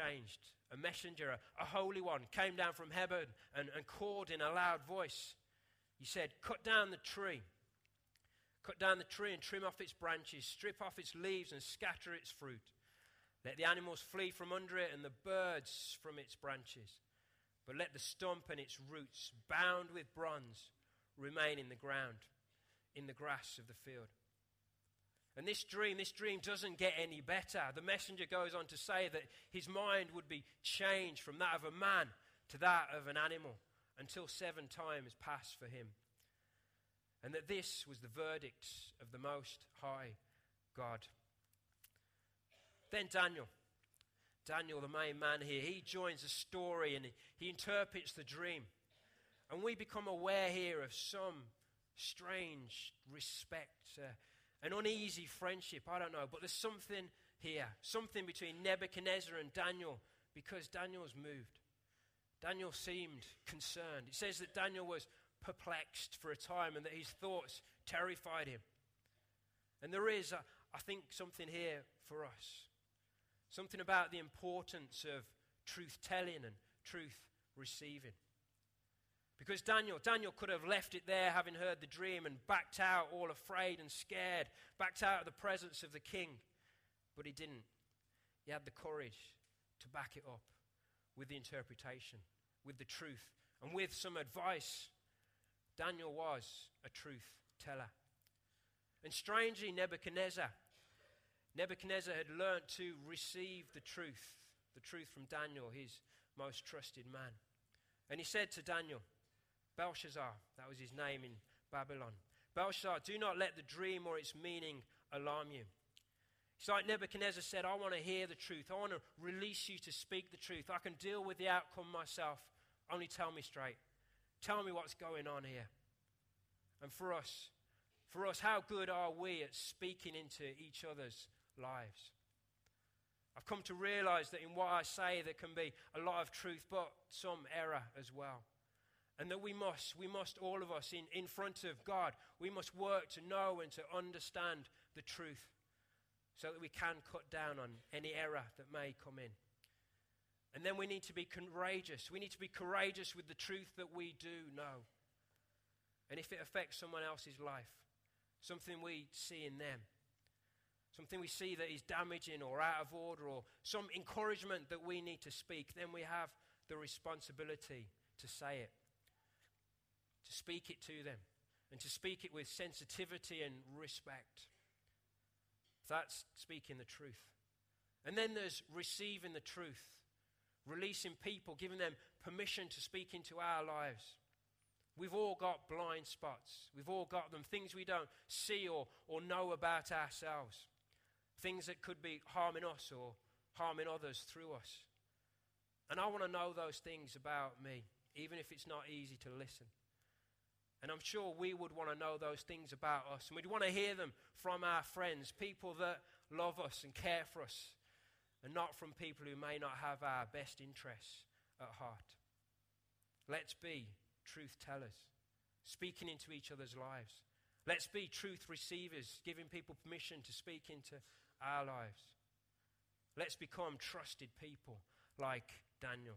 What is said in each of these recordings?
changed. A messenger, a, a holy one, came down from heaven and, and called in a loud voice. He said, Cut down the tree. Cut down the tree and trim off its branches, strip off its leaves and scatter its fruit. Let the animals flee from under it and the birds from its branches. But let the stump and its roots, bound with bronze, remain in the ground, in the grass of the field. And this dream, this dream doesn't get any better. The messenger goes on to say that his mind would be changed from that of a man to that of an animal until seven times passed for him. And that this was the verdict of the Most High God. Then Daniel. Daniel, the main man here, he joins the story and he interprets the dream. And we become aware here of some strange respect, uh, an uneasy friendship. I don't know, but there's something here, something between Nebuchadnezzar and Daniel because Daniel's moved. Daniel seemed concerned. It says that Daniel was perplexed for a time and that his thoughts terrified him. And there is, uh, I think, something here for us. Something about the importance of truth telling and truth receiving. Because Daniel, Daniel could have left it there having heard the dream and backed out all afraid and scared, backed out of the presence of the king. But he didn't. He had the courage to back it up with the interpretation, with the truth, and with some advice. Daniel was a truth teller. And strangely, Nebuchadnezzar, Nebuchadnezzar had learnt to receive the truth, the truth from Daniel, his most trusted man. And he said to Daniel, Belshazzar, that was his name in Babylon, Belshazzar, do not let the dream or its meaning alarm you. It's like Nebuchadnezzar said, I want to hear the truth. I want to release you to speak the truth. I can deal with the outcome myself. Only tell me straight. Tell me what's going on here. And for us, for us, how good are we at speaking into each other's lives. I've come to realize that in what I say, there can be a lot of truth, but some error as well. And that we must, we must, all of us, in, in front of God, we must work to know and to understand the truth so that we can cut down on any error that may come in. And then we need to be courageous. We need to be courageous with the truth that we do know. And if it affects someone else's life, something we see in them, something we see that is damaging or out of order, or some encouragement that we need to speak, then we have the responsibility to say it, to speak it to them, and to speak it with sensitivity and respect. That's speaking the truth. And then there's receiving the truth, releasing people, giving them permission to speak into our lives. We've all got blind spots. We've all got them, things we don't see or, or know about ourselves things that could be harming us or harming others through us. And I want to know those things about me, even if it's not easy to listen. And I'm sure we would want to know those things about us. And we'd want to hear them from our friends, people that love us and care for us, and not from people who may not have our best interests at heart. Let's be truth tellers, speaking into each other's lives. Let's be truth receivers, giving people permission to speak into our lives. Let's become trusted people like Daniel.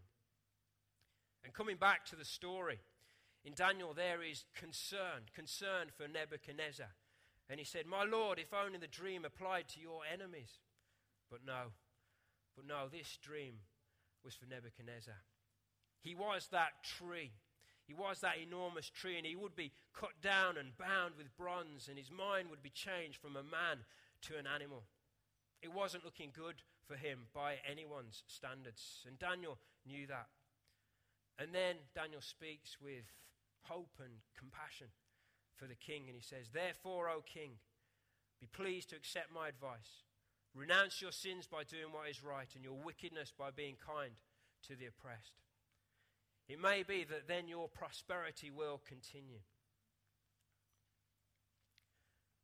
And coming back to the story, in Daniel there is concern, concern for Nebuchadnezzar. And he said, My Lord, if only the dream applied to your enemies. But no, but no, this dream was for Nebuchadnezzar. He was that tree. He was that enormous tree, and he would be cut down and bound with bronze, and his mind would be changed from a man to an animal. It wasn't looking good for him by anyone's standards. And Daniel knew that. And then Daniel speaks with hope and compassion for the king. And he says, Therefore, O king, be pleased to accept my advice. Renounce your sins by doing what is right, and your wickedness by being kind to the oppressed. It may be that then your prosperity will continue.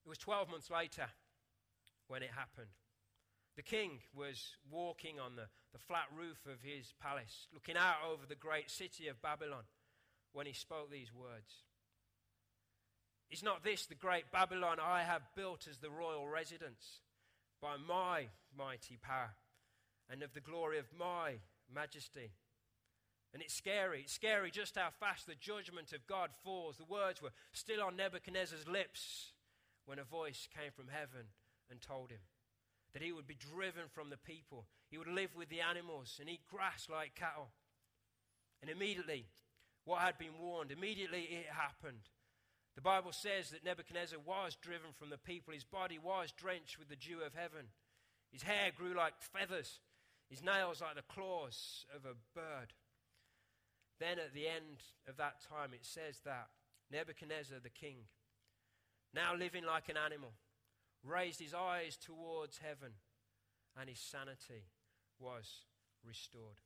It was 12 months later when it happened. The king was walking on the, the flat roof of his palace, looking out over the great city of Babylon when he spoke these words. Is not this the great Babylon I have built as the royal residence by my mighty power and of the glory of my majesty. And it's scary. It's scary just how fast the judgment of God falls. The words were still on Nebuchadnezzar's lips when a voice came from heaven and told him that he would be driven from the people. He would live with the animals and eat grass like cattle. And immediately, what had been warned, immediately it happened. The Bible says that Nebuchadnezzar was driven from the people. His body was drenched with the dew of heaven. His hair grew like feathers, his nails like the claws of a bird. Then at the end of that time, it says that Nebuchadnezzar the king, now living like an animal, raised his eyes towards heaven, and his sanity was restored.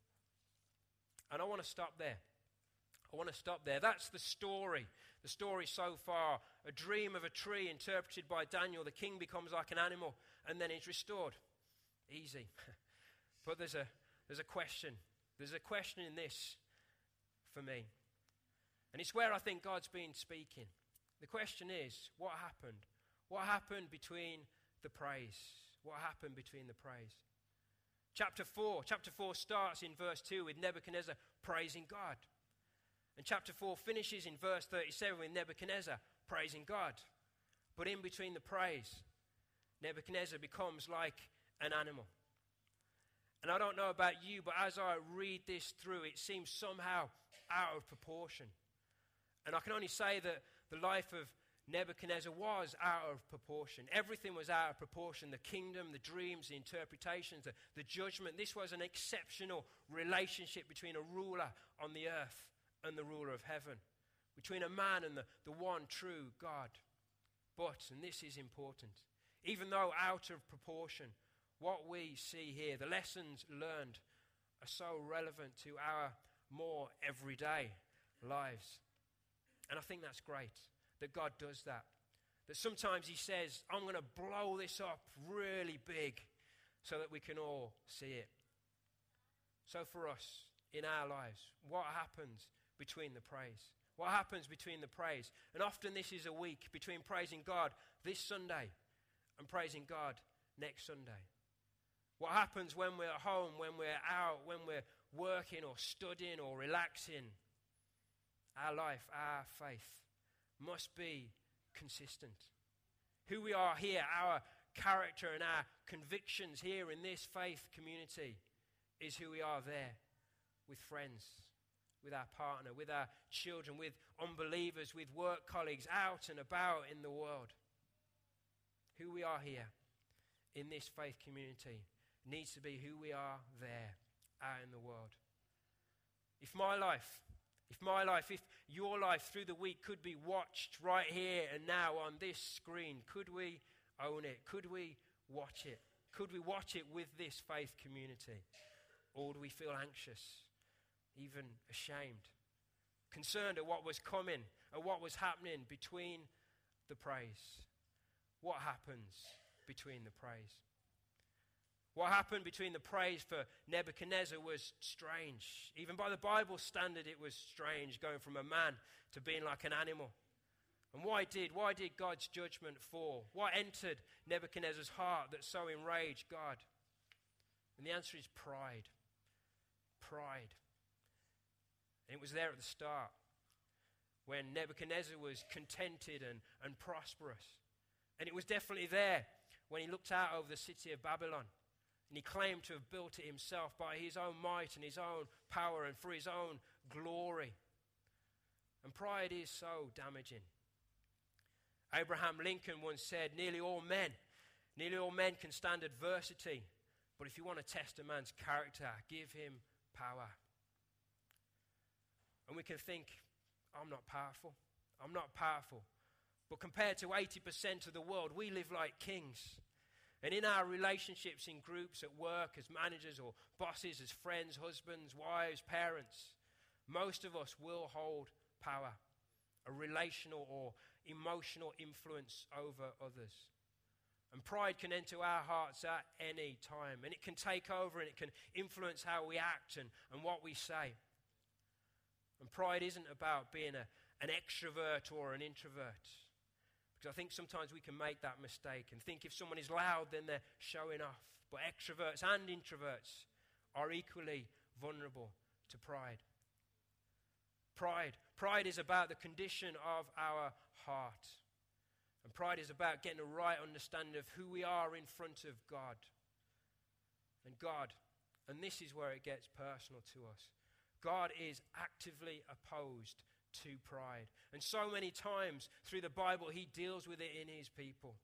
And I want to stop there. I want to stop there. That's the story. The story so far. A dream of a tree interpreted by Daniel. The king becomes like an animal and then he's restored. Easy. but there's a, there's a question. There's a question in this for me. And it's where I think God's been speaking. The question is what happened? What happened between the praise? What happened between the praise? Chapter 4. Chapter 4 starts in verse 2 with Nebuchadnezzar praising God. And chapter 4 finishes in verse 37 with Nebuchadnezzar praising God. But in between the praise, Nebuchadnezzar becomes like an animal. And I don't know about you, but as I read this through, it seems somehow out of proportion. And I can only say that the life of Nebuchadnezzar was out of proportion. Everything was out of proportion the kingdom, the dreams, the interpretations, the, the judgment. This was an exceptional relationship between a ruler on the earth and the ruler of heaven, between a man and the, the one true God. But, and this is important, even though out of proportion, what we see here, the lessons learned, are so relevant to our more everyday lives. And I think that's great that God does that. That sometimes He says, I'm going to blow this up really big so that we can all see it. So, for us in our lives, what happens between the praise? What happens between the praise? And often this is a week between praising God this Sunday and praising God next Sunday. What happens when we're at home, when we're out, when we're working or studying or relaxing? Our life, our faith must be consistent. Who we are here, our character and our convictions here in this faith community is who we are there with friends, with our partner, with our children, with unbelievers, with work colleagues, out and about in the world. Who we are here in this faith community needs to be who we are there out in the world. If my life, if my life, if your life through the week could be watched right here and now on this screen, could we own it? Could we watch it? Could we watch it with this faith community? Or do we feel anxious, even ashamed, concerned at what was coming, at what was happening between the praise? What happens between the praise? What happened between the praise for Nebuchadnezzar was strange. Even by the Bible standard, it was strange going from a man to being like an animal. And why did? Why did God's judgment fall? What entered Nebuchadnezzar's heart that so enraged God? And the answer is pride. Pride. And it was there at the start when Nebuchadnezzar was contented and, and prosperous. And it was definitely there when he looked out over the city of Babylon and he claimed to have built it himself by his own might and his own power and for his own glory. And pride is so damaging. Abraham Lincoln once said, Nearly all men, nearly all men can stand adversity, but if you want to test a man's character, give him power. And we can think, I'm not powerful. I'm not powerful. But compared to 80% of the world, we live like kings. And in our relationships in groups, at work, as managers or bosses, as friends, husbands, wives, parents, most of us will hold power, a relational or emotional influence over others. And pride can enter our hearts at any time, and it can take over and it can influence how we act and, and what we say. And pride isn't about being a, an extrovert or an introvert. Because I think sometimes we can make that mistake and think if someone is loud, then they're showing off. But extroverts and introverts are equally vulnerable to pride. Pride. Pride is about the condition of our heart. And pride is about getting a right understanding of who we are in front of God. And God, and this is where it gets personal to us, God is actively opposed to pride. And so many times through the Bible, He deals with it in His people.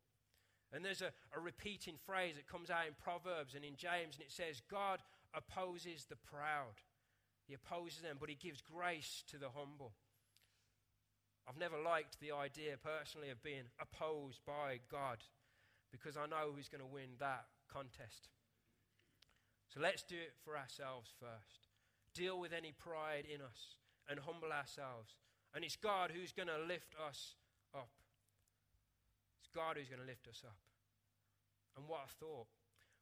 And there's a, a repeating phrase that comes out in Proverbs and in James, and it says, God opposes the proud. He opposes them, but He gives grace to the humble. I've never liked the idea personally of being opposed by God because I know who's going to win that contest. So let's do it for ourselves first. Deal with any pride in us and humble ourselves. And it's God who's going to lift us up. It's God who's going to lift us up. And what a thought.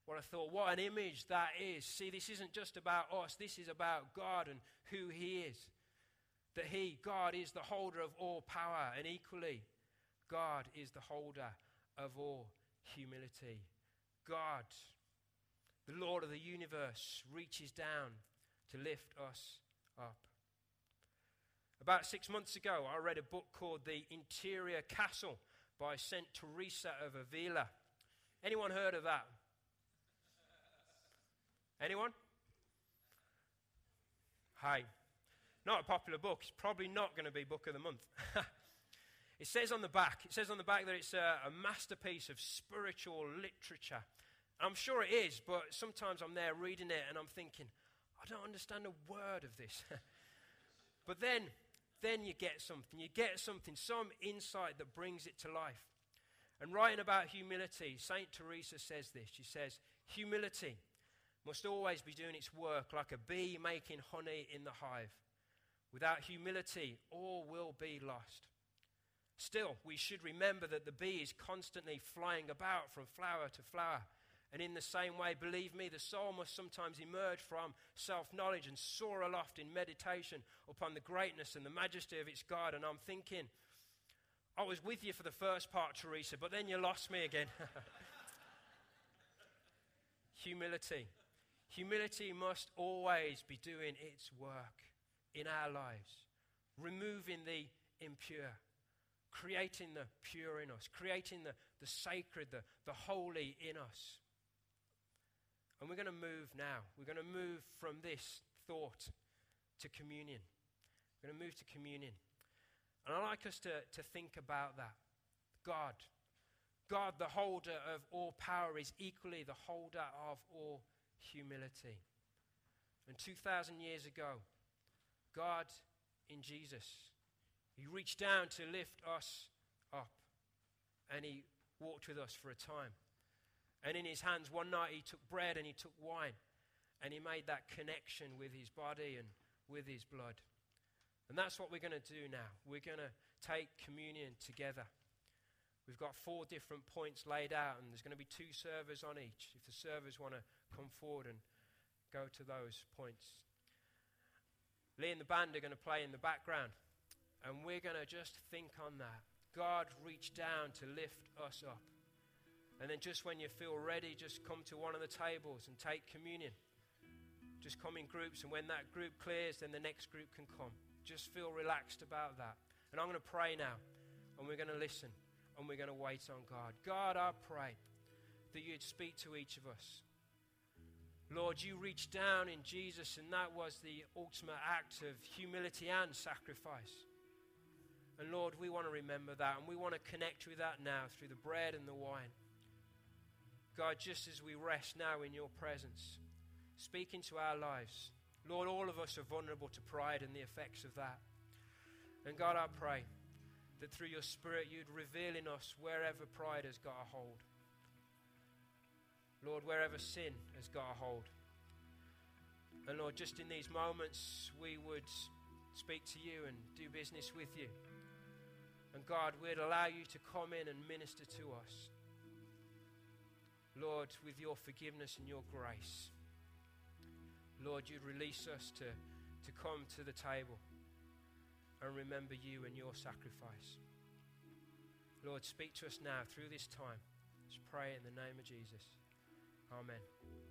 What a thought. What an image that is. See, this isn't just about us, this is about God and who He is. That He, God, is the holder of all power, and equally, God is the holder of all humility. God, the Lord of the universe, reaches down to lift us up. About six months ago, I read a book called The Interior Castle by St. Teresa of Avila. Anyone heard of that? Anyone? Hi. Not a popular book. It's probably not going to be book of the month. it says on the back, it says on the back that it's a, a masterpiece of spiritual literature. I'm sure it is, but sometimes I'm there reading it and I'm thinking, don't understand a word of this. but then then you get something. You get something, some insight that brings it to life. And writing about humility, St. Teresa says this. She says, Humility must always be doing its work like a bee making honey in the hive. Without humility, all will be lost. Still, we should remember that the bee is constantly flying about from flower to flower and in the same way, believe me, the soul must sometimes emerge from self knowledge and soar aloft in meditation upon the greatness and the majesty of its God. And I'm thinking, I was with you for the first part, Teresa, but then you lost me again. Humility. Humility must always be doing its work in our lives, removing the impure, creating the pure in us, creating the, the sacred, the, the holy in us. And we're going to move now. We're going to move from this thought to communion. We're going to move to communion. And I'd like us to, to think about that. God. God, the holder of all power, is equally the holder of all humility. And 2,000 years ago, God in Jesus, He reached down to lift us up. And He walked with us for a time. And in his hands, one night he took bread and he took wine. And he made that connection with his body and with his blood. And that's what we're going to do now. We're going to take communion together. We've got four different points laid out, and there's going to be two servers on each. If the servers want to come forward and go to those points. Lee and the band are going to play in the background, and we're going to just think on that. God reached down to lift us up. And then just when you feel ready, just come to one of the tables and take communion. Just come in groups, and when that group clears, then the next group can come. Just feel relaxed about that. And I'm going to pray now, and we're going to listen, and we're going to wait on God. God, I pray that you'd speak to each of us. Lord, you reached down in Jesus, and that was the ultimate act of humility and sacrifice. And Lord, we want to remember that, and we want to connect with that now through the bread and the wine. God, just as we rest now in your presence, speak into our lives. Lord, all of us are vulnerable to pride and the effects of that. And God, I pray that through your Spirit you'd reveal in us wherever pride has got a hold. Lord, wherever sin has got a hold. And Lord, just in these moments, we would speak to you and do business with you. And God, we'd allow you to come in and minister to us. Lord, with your forgiveness and your grace, Lord, you'd release us to, to come to the table and remember you and your sacrifice. Lord, speak to us now through this time. Let's pray in the name of Jesus. Amen.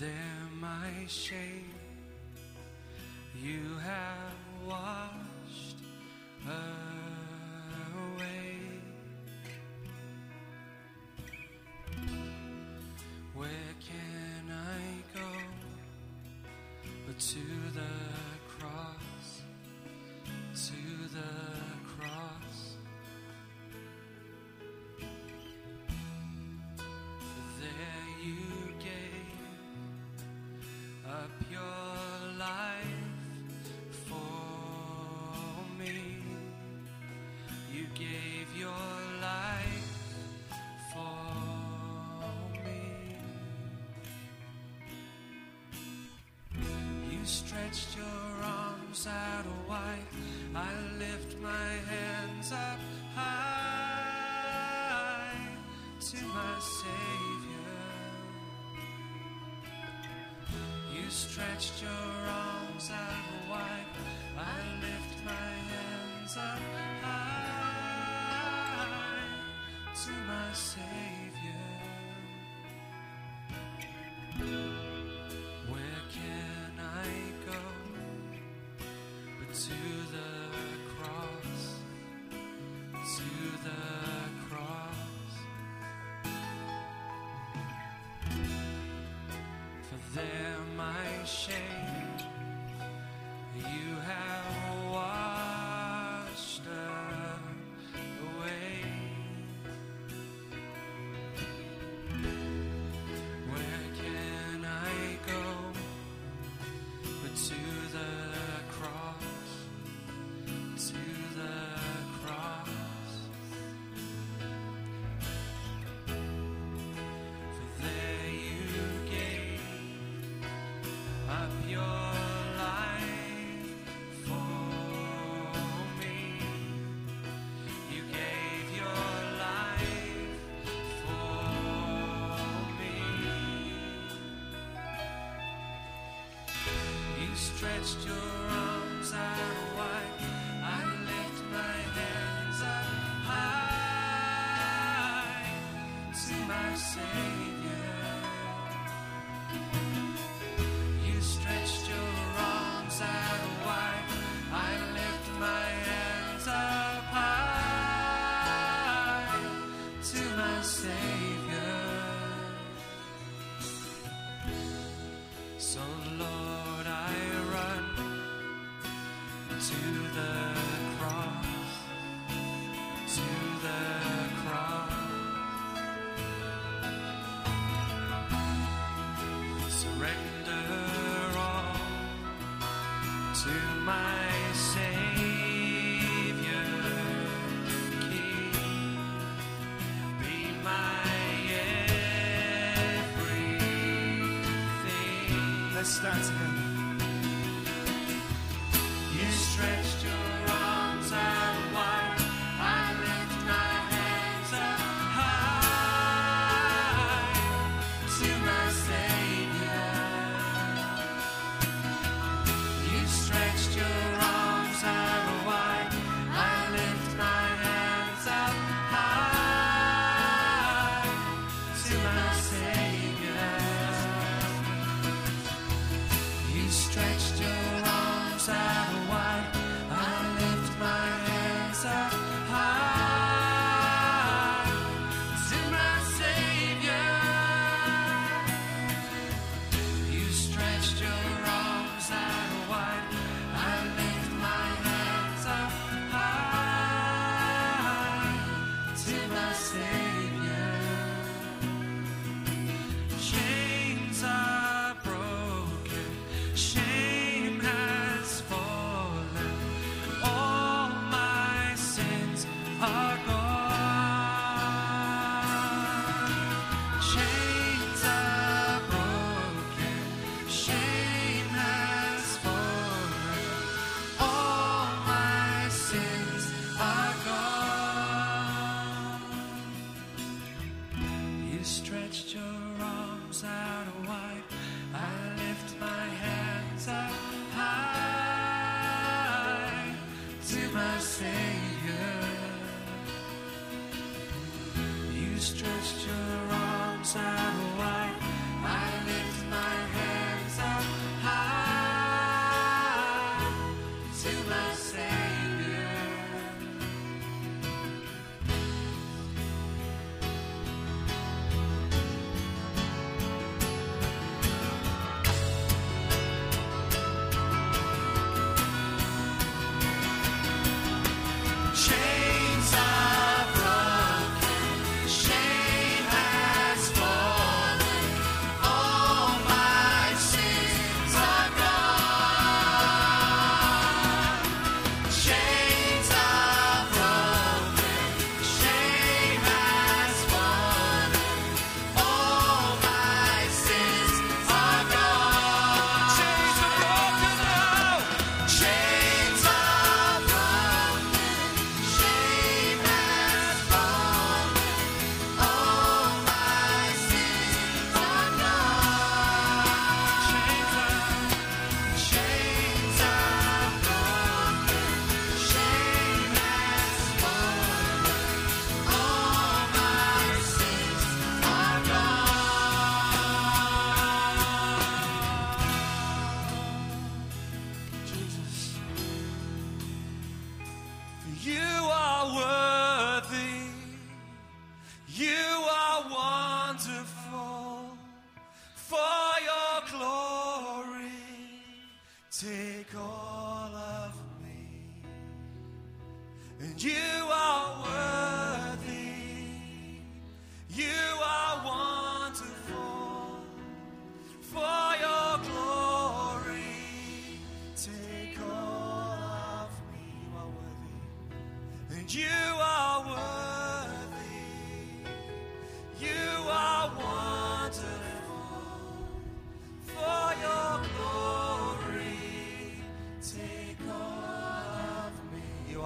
there my shame you have washed away. stretched your arms out wide. I lift my hands up high to my Savior. You stretched your arms out wide. I lift my hands up high to my Savior. stretched your arms out wide. I lift my hands up high. Stand again.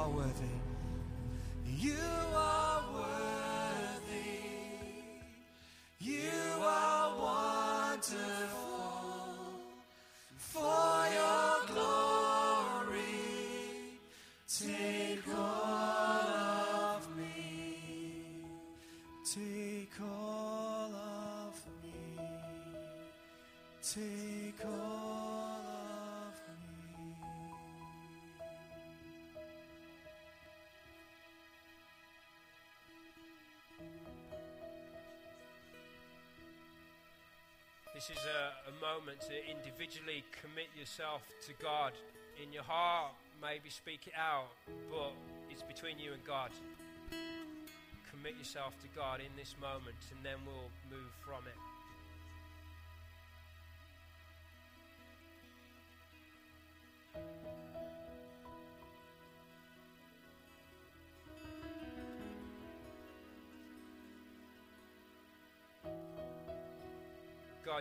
Are worthy. You are worthy. You are wonderful for your glory. Take all of me. Take all of me. Take This is a, a moment to individually commit yourself to God in your heart. Maybe speak it out, but it's between you and God. Commit yourself to God in this moment, and then we'll move from it.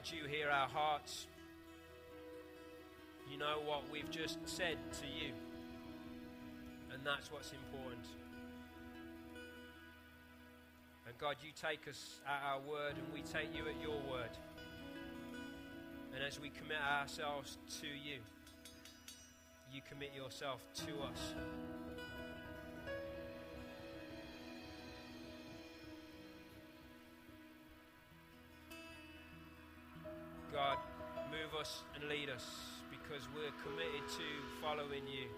God, you hear our hearts. You know what we've just said to you. And that's what's important. And God, you take us at our word and we take you at your word. And as we commit ourselves to you, you commit yourself to us. Us and lead us because we're committed to following you.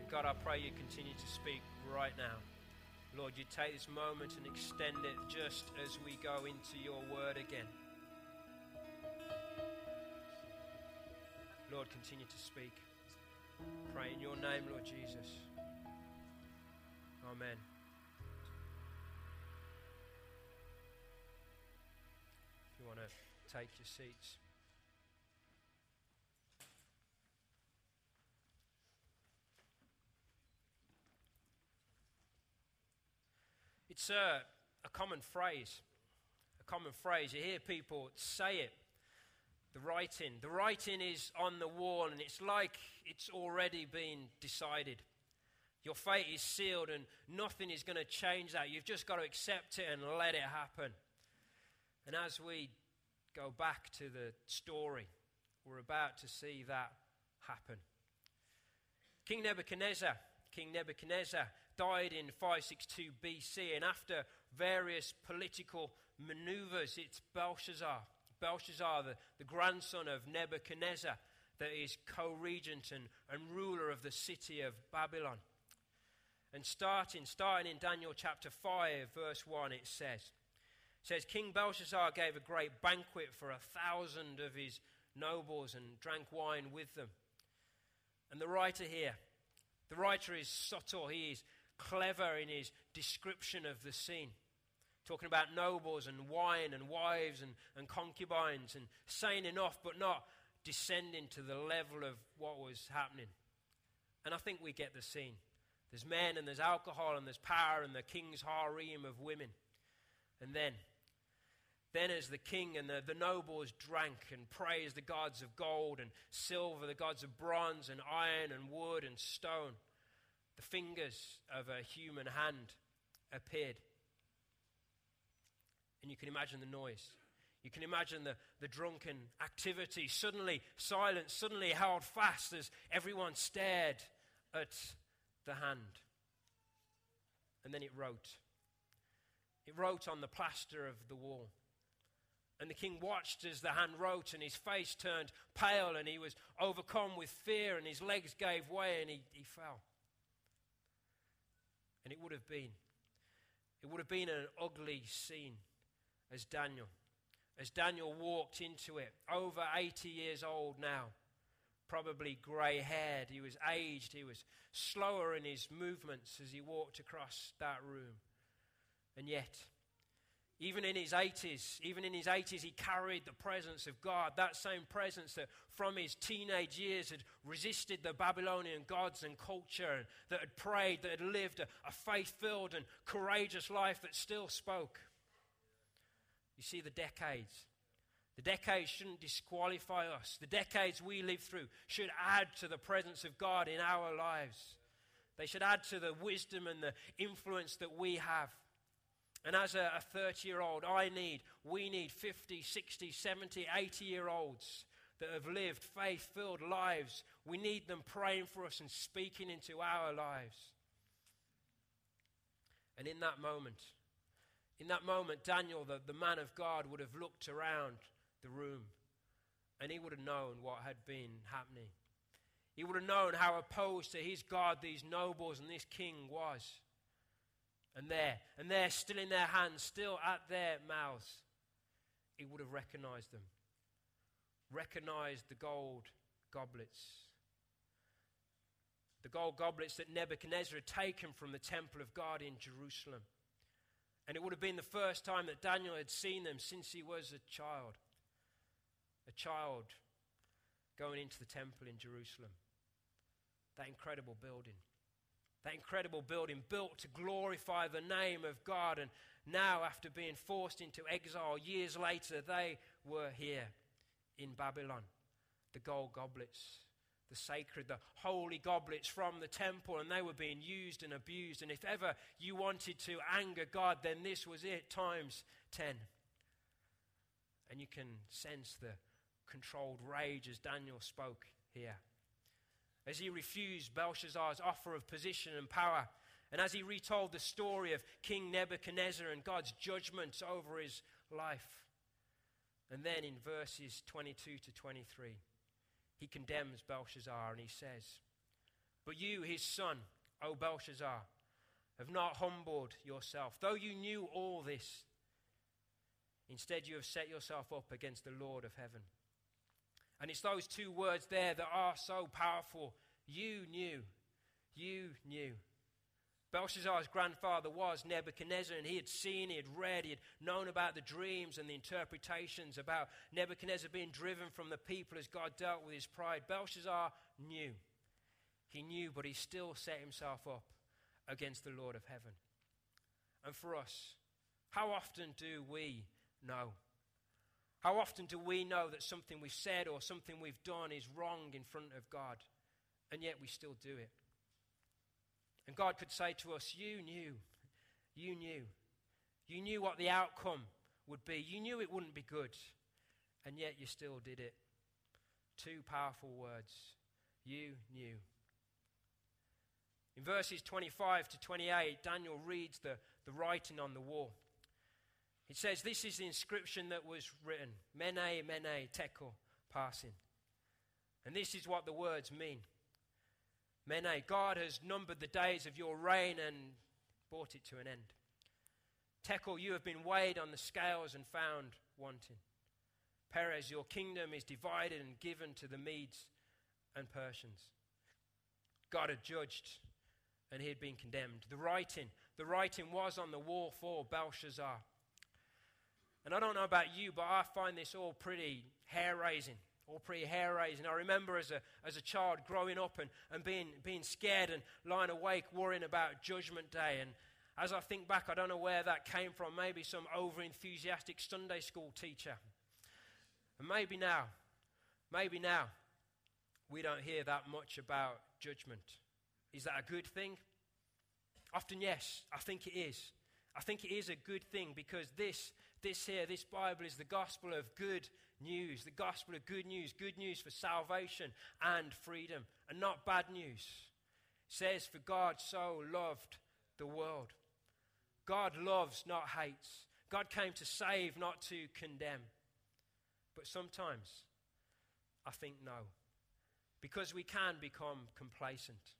And God, I pray you continue to speak right now. Lord, you take this moment and extend it just as we go into your word again. Lord, continue to speak. Pray in your name, Lord Jesus. Amen. Take your seats. It's a, a common phrase. A common phrase. You hear people say it. The writing. The writing is on the wall, and it's like it's already been decided. Your fate is sealed, and nothing is going to change that. You've just got to accept it and let it happen. And as we go back to the story, we're about to see that happen. King Nebuchadnezzar, King Nebuchadnezzar died in 562 BC, and after various political maneuvers, it's Belshazzar. Belshazzar, the, the grandson of Nebuchadnezzar, that is co regent and, and ruler of the city of Babylon. And starting, starting in Daniel chapter 5, verse 1, it says, says, King Belshazzar gave a great banquet for a thousand of his nobles and drank wine with them. And the writer here, the writer is subtle, he is clever in his description of the scene. Talking about nobles and wine and wives and, and concubines and saying enough but not descending to the level of what was happening. And I think we get the scene. There's men and there's alcohol and there's power and the king's harem of women. And then, then as the king and the, the nobles drank and praised the gods of gold and silver, the gods of bronze and iron and wood and stone, the fingers of a human hand appeared. And you can imagine the noise. You can imagine the, the drunken activity. Suddenly, silence suddenly held fast as everyone stared at the hand. And then it wrote. It wrote on the plaster of the wall. And the king watched as the hand wrote, and his face turned pale, and he was overcome with fear, and his legs gave way, and he, he fell. And it would have been, it would have been an ugly scene as Daniel, as Daniel walked into it, over 80 years old now, probably grey haired. He was aged, he was slower in his movements as he walked across that room. And yet, even in his 80s, even in his 80s, he carried the presence of God, that same presence that from his teenage years had resisted the Babylonian gods and culture, that had prayed, that had lived a, a faith filled and courageous life that still spoke. You see, the decades, the decades shouldn't disqualify us. The decades we live through should add to the presence of God in our lives. They should add to the wisdom and the influence that we have. And as a 30 year old, I need, we need 50, 60, 70, 80 year olds that have lived faith filled lives. We need them praying for us and speaking into our lives. And in that moment, in that moment, Daniel, the, the man of God, would have looked around the room and he would have known what had been happening. He would have known how opposed to his God these nobles and this king was. And there, and there, still in their hands, still at their mouths, he would have recognized them. Recognized the gold goblets. The gold goblets that Nebuchadnezzar had taken from the temple of God in Jerusalem. And it would have been the first time that Daniel had seen them since he was a child. A child going into the temple in Jerusalem. That incredible building that incredible building built to glorify the name of God. And now, after being forced into exile years later, they were here in Babylon. The gold goblets, the sacred, the holy goblets from the temple, and they were being used and abused. And if ever you wanted to anger God, then this was it, times 10. And you can sense the controlled rage as Daniel spoke here as he refused Belshazzar's offer of position and power, and as he retold the story of King Nebuchadnezzar and God's judgment over his life. And then in verses 22 to 23, he condemns Belshazzar and he says, But you, his son, O Belshazzar, have not humbled yourself, though you knew all this. Instead, you have set yourself up against the Lord of heaven and it's those two words there that are so powerful. You knew. You knew. Belshazzar's grandfather was Nebuchadnezzar, and he had seen, he had read, he had known about the dreams and the interpretations about Nebuchadnezzar being driven from the people as God dealt with his pride. Belshazzar knew. He knew, but he still set himself up against the Lord of heaven. And for us, how often do we know? How often do we know that something we've said or something we've done is wrong in front of God, and yet we still do it? And God could say to us, You knew, you knew, you knew what the outcome would be, you knew it wouldn't be good, and yet you still did it. Two powerful words. You knew. In verses 25 to 28, Daniel reads the, the writing on the wall. It says, This is the inscription that was written Mene, Mene, Tekel, Parsin. And this is what the words mean Mene, God has numbered the days of your reign and brought it to an end. Tekel, you have been weighed on the scales and found wanting. Peres, your kingdom is divided and given to the Medes and Persians. God had judged and he had been condemned. The writing, the writing was on the wall for Belshazzar. And I don't know about you, but I find this all pretty hair raising. All pretty hair raising. I remember as a, as a child growing up and, and being, being scared and lying awake, worrying about Judgment Day. And as I think back, I don't know where that came from. Maybe some over enthusiastic Sunday school teacher. And maybe now, maybe now, we don't hear that much about judgment. Is that a good thing? Often, yes, I think it is. I think it is a good thing because this, this here, this Bible is the gospel of good news, the gospel of good news, good news for salvation and freedom, and not bad news. It says, For God so loved the world. God loves, not hates. God came to save, not to condemn. But sometimes I think no, because we can become complacent.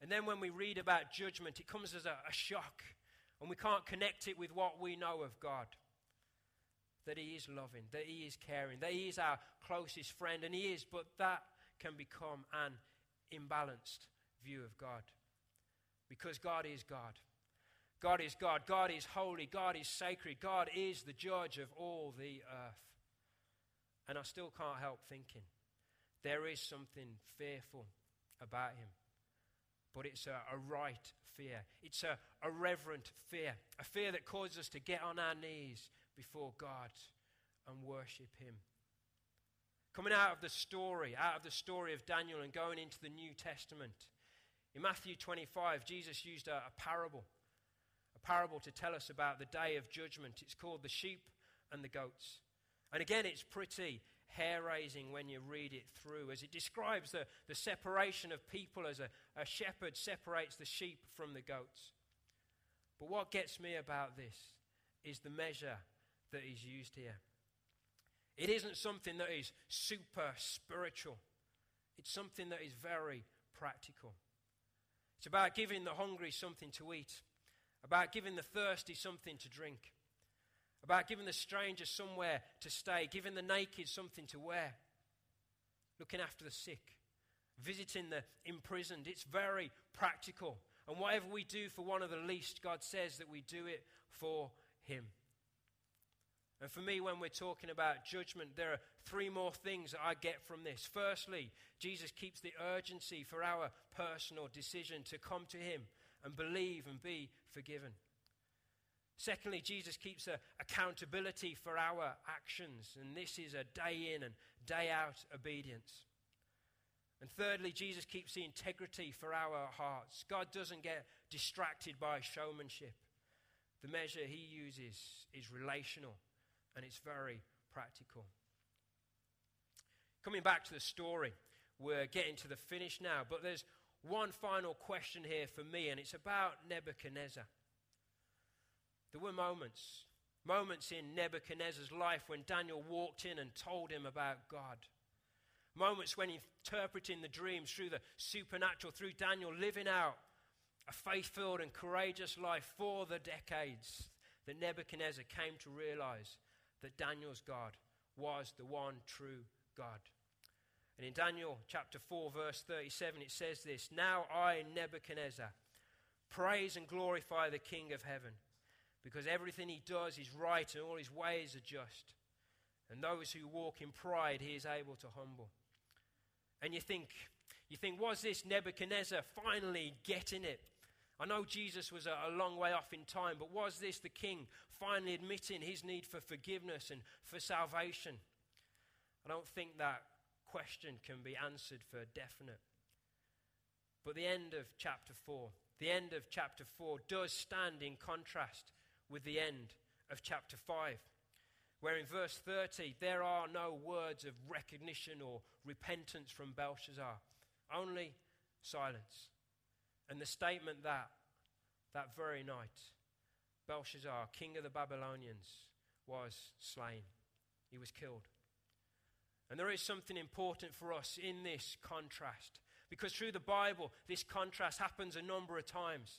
And then when we read about judgment, it comes as a, a shock, and we can't connect it with what we know of God that He is loving, that He is caring, that He is our closest friend, and He is, but that can become an imbalanced view of God. Because God is God. God is God. God is holy. God is sacred. God is the judge of all the earth. And I still can't help thinking there is something fearful about Him but it's a, a right fear. It's a, a reverent fear, a fear that causes us to get on our knees before God and worship Him. Coming out of the story, out of the story of Daniel and going into the New Testament, in Matthew 25, Jesus used a, a parable, a parable to tell us about the day of judgment. It's called the sheep and the goats. And again, it's pretty hair raising when you read it through, as it describes the, the separation of people as a, a shepherd separates the sheep from the goats. But what gets me about this is the measure that is used here. It isn't something that is super spiritual, it's something that is very practical. It's about giving the hungry something to eat, about giving the thirsty something to drink about giving the stranger somewhere to stay, giving the naked something to wear, looking after the sick, visiting the imprisoned. It's very practical. And whatever we do for one of the least, God says that we do it for Him. And for me, when we're talking about judgment, there are three more things that I get from this. Firstly, Jesus keeps the urgency for our personal decision to come to Him and believe and be forgiven. Secondly, Jesus keeps a accountability for our actions, and this is a day in and day out obedience. And thirdly, Jesus keeps the integrity for our hearts. God doesn't get distracted by showmanship. The measure he uses is relational, and it's very practical. Coming back to the story, we're getting to the finish now, but there's one final question here for me, and it's about Nebuchadnezzar. There were moments, moments in Nebuchadnezzar's life when Daniel walked in and told him about God. Moments when interpreting the dreams through the supernatural, through Daniel living out a faith filled and courageous life for the decades that Nebuchadnezzar came to realize that Daniel's God was the one true God. And in Daniel chapter 4, verse 37, it says this Now I, Nebuchadnezzar, praise and glorify the King of heaven because everything he does is right and all his ways are just. And those who walk in pride, he is able to humble. And you think, you think, was this Nebuchadnezzar finally getting it? I know Jesus was a, long way off in time, but was this the king finally admitting his need for forgiveness and for salvation? I don't think that question can be answered for definite. But the end of chapter 4, the end of chapter 4 does stand in contrast with the end of chapter 5, where in verse 30 there are no words of recognition or repentance from Belshazzar, only silence. And the statement that, that very night, Belshazzar, king of the Babylonians, was slain. He was killed. And there is something important for us in this contrast. Because through the Bible, this contrast happens a number of times.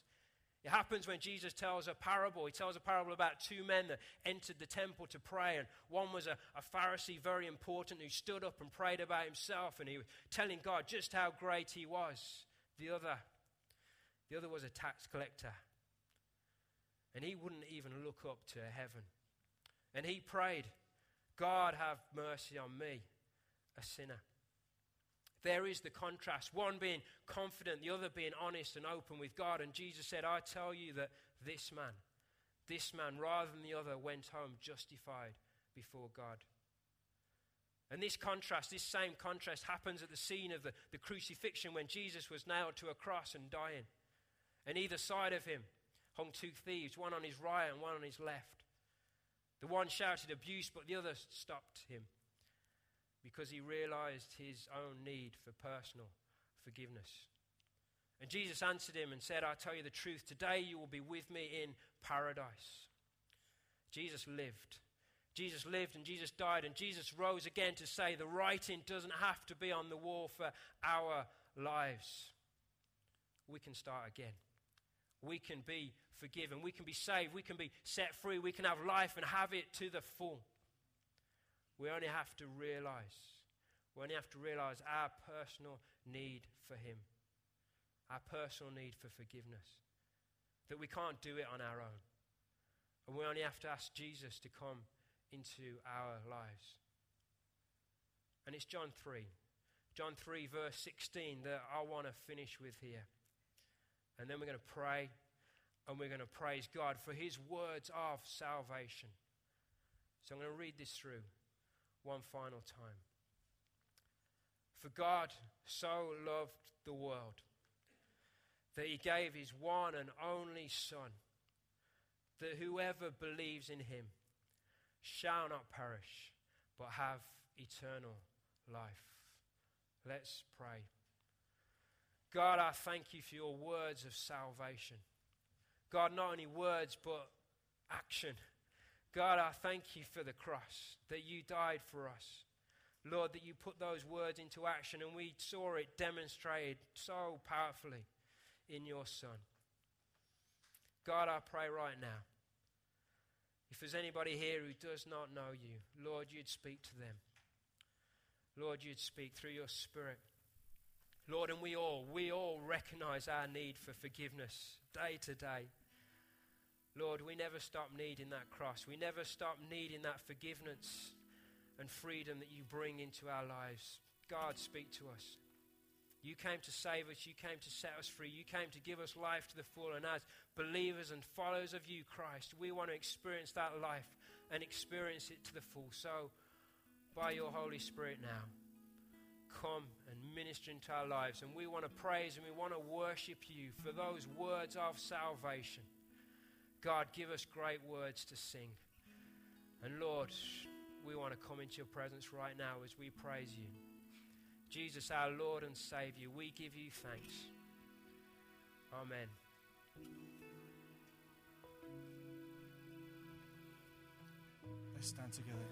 It happens when Jesus tells a parable. He tells a parable about two men that entered the temple to pray. And one was a, a Pharisee, very important, who stood up and prayed about himself. And he was telling God just how great he was. The other, the other was a tax collector. And he wouldn't even look up to heaven. And he prayed, God, have mercy on me, a sinner. There is the contrast, one being confident, the other being honest and open with God. And Jesus said, I tell you that this man, this man, rather than the other, went home justified before God. And this contrast, this same contrast, happens at the scene of the, the crucifixion when Jesus was nailed to a cross and dying. And either side of him hung two thieves, one on his right and one on his left. The one shouted abuse, but the other stopped him because he realized his own need for personal forgiveness. And Jesus answered him and said, I tell you the truth, today you will be with me in paradise. Jesus lived. Jesus lived and Jesus died and Jesus rose again to say the writing doesn't have to be on the wall for our lives. We can start again. We can be forgiven. We can be saved. We can be set free. We can have life and have it to the full. We only have to realize, we only have to realize our personal need for Him, our personal need for forgiveness, that we can't do it on our own. And we only have to ask Jesus to come into our lives. And it's John 3. John 3, verse 16, that I want to finish with here. And then we're going to pray and we're going to praise God for his words of salvation. So I'm going to read this through one final time. For God so loved the world that he gave his one and only Son, that whoever believes in him shall not perish, but have eternal life. Let's pray. God, I thank you for your words of salvation. God, not only words, but action. God, I thank you for the cross, that you died for us. Lord, that you put those words into action and we saw it demonstrated so powerfully in your Son. God, I pray right now, if there's anybody here who does not know you, Lord, you'd speak to them. Lord, you'd speak through your Spirit. Lord, and we all, we all recognize our need for forgiveness day to day. Lord, we never stop needing that cross. We never stop needing that forgiveness and freedom that you bring into our lives. God, speak to us. You came to save us. You came to set us free. You came to give us life to the full. And as believers and followers of you, Christ, we want to experience that life and experience it to the full. So, by your Holy Spirit now, come and minister into our lives. And we want to praise and we want to worship you for those words of salvation. God, give us great words to sing. And Lord, we want to come into your presence right now as we praise you. Jesus, our Lord and Savior, we give you thanks. Amen. Let's stand together.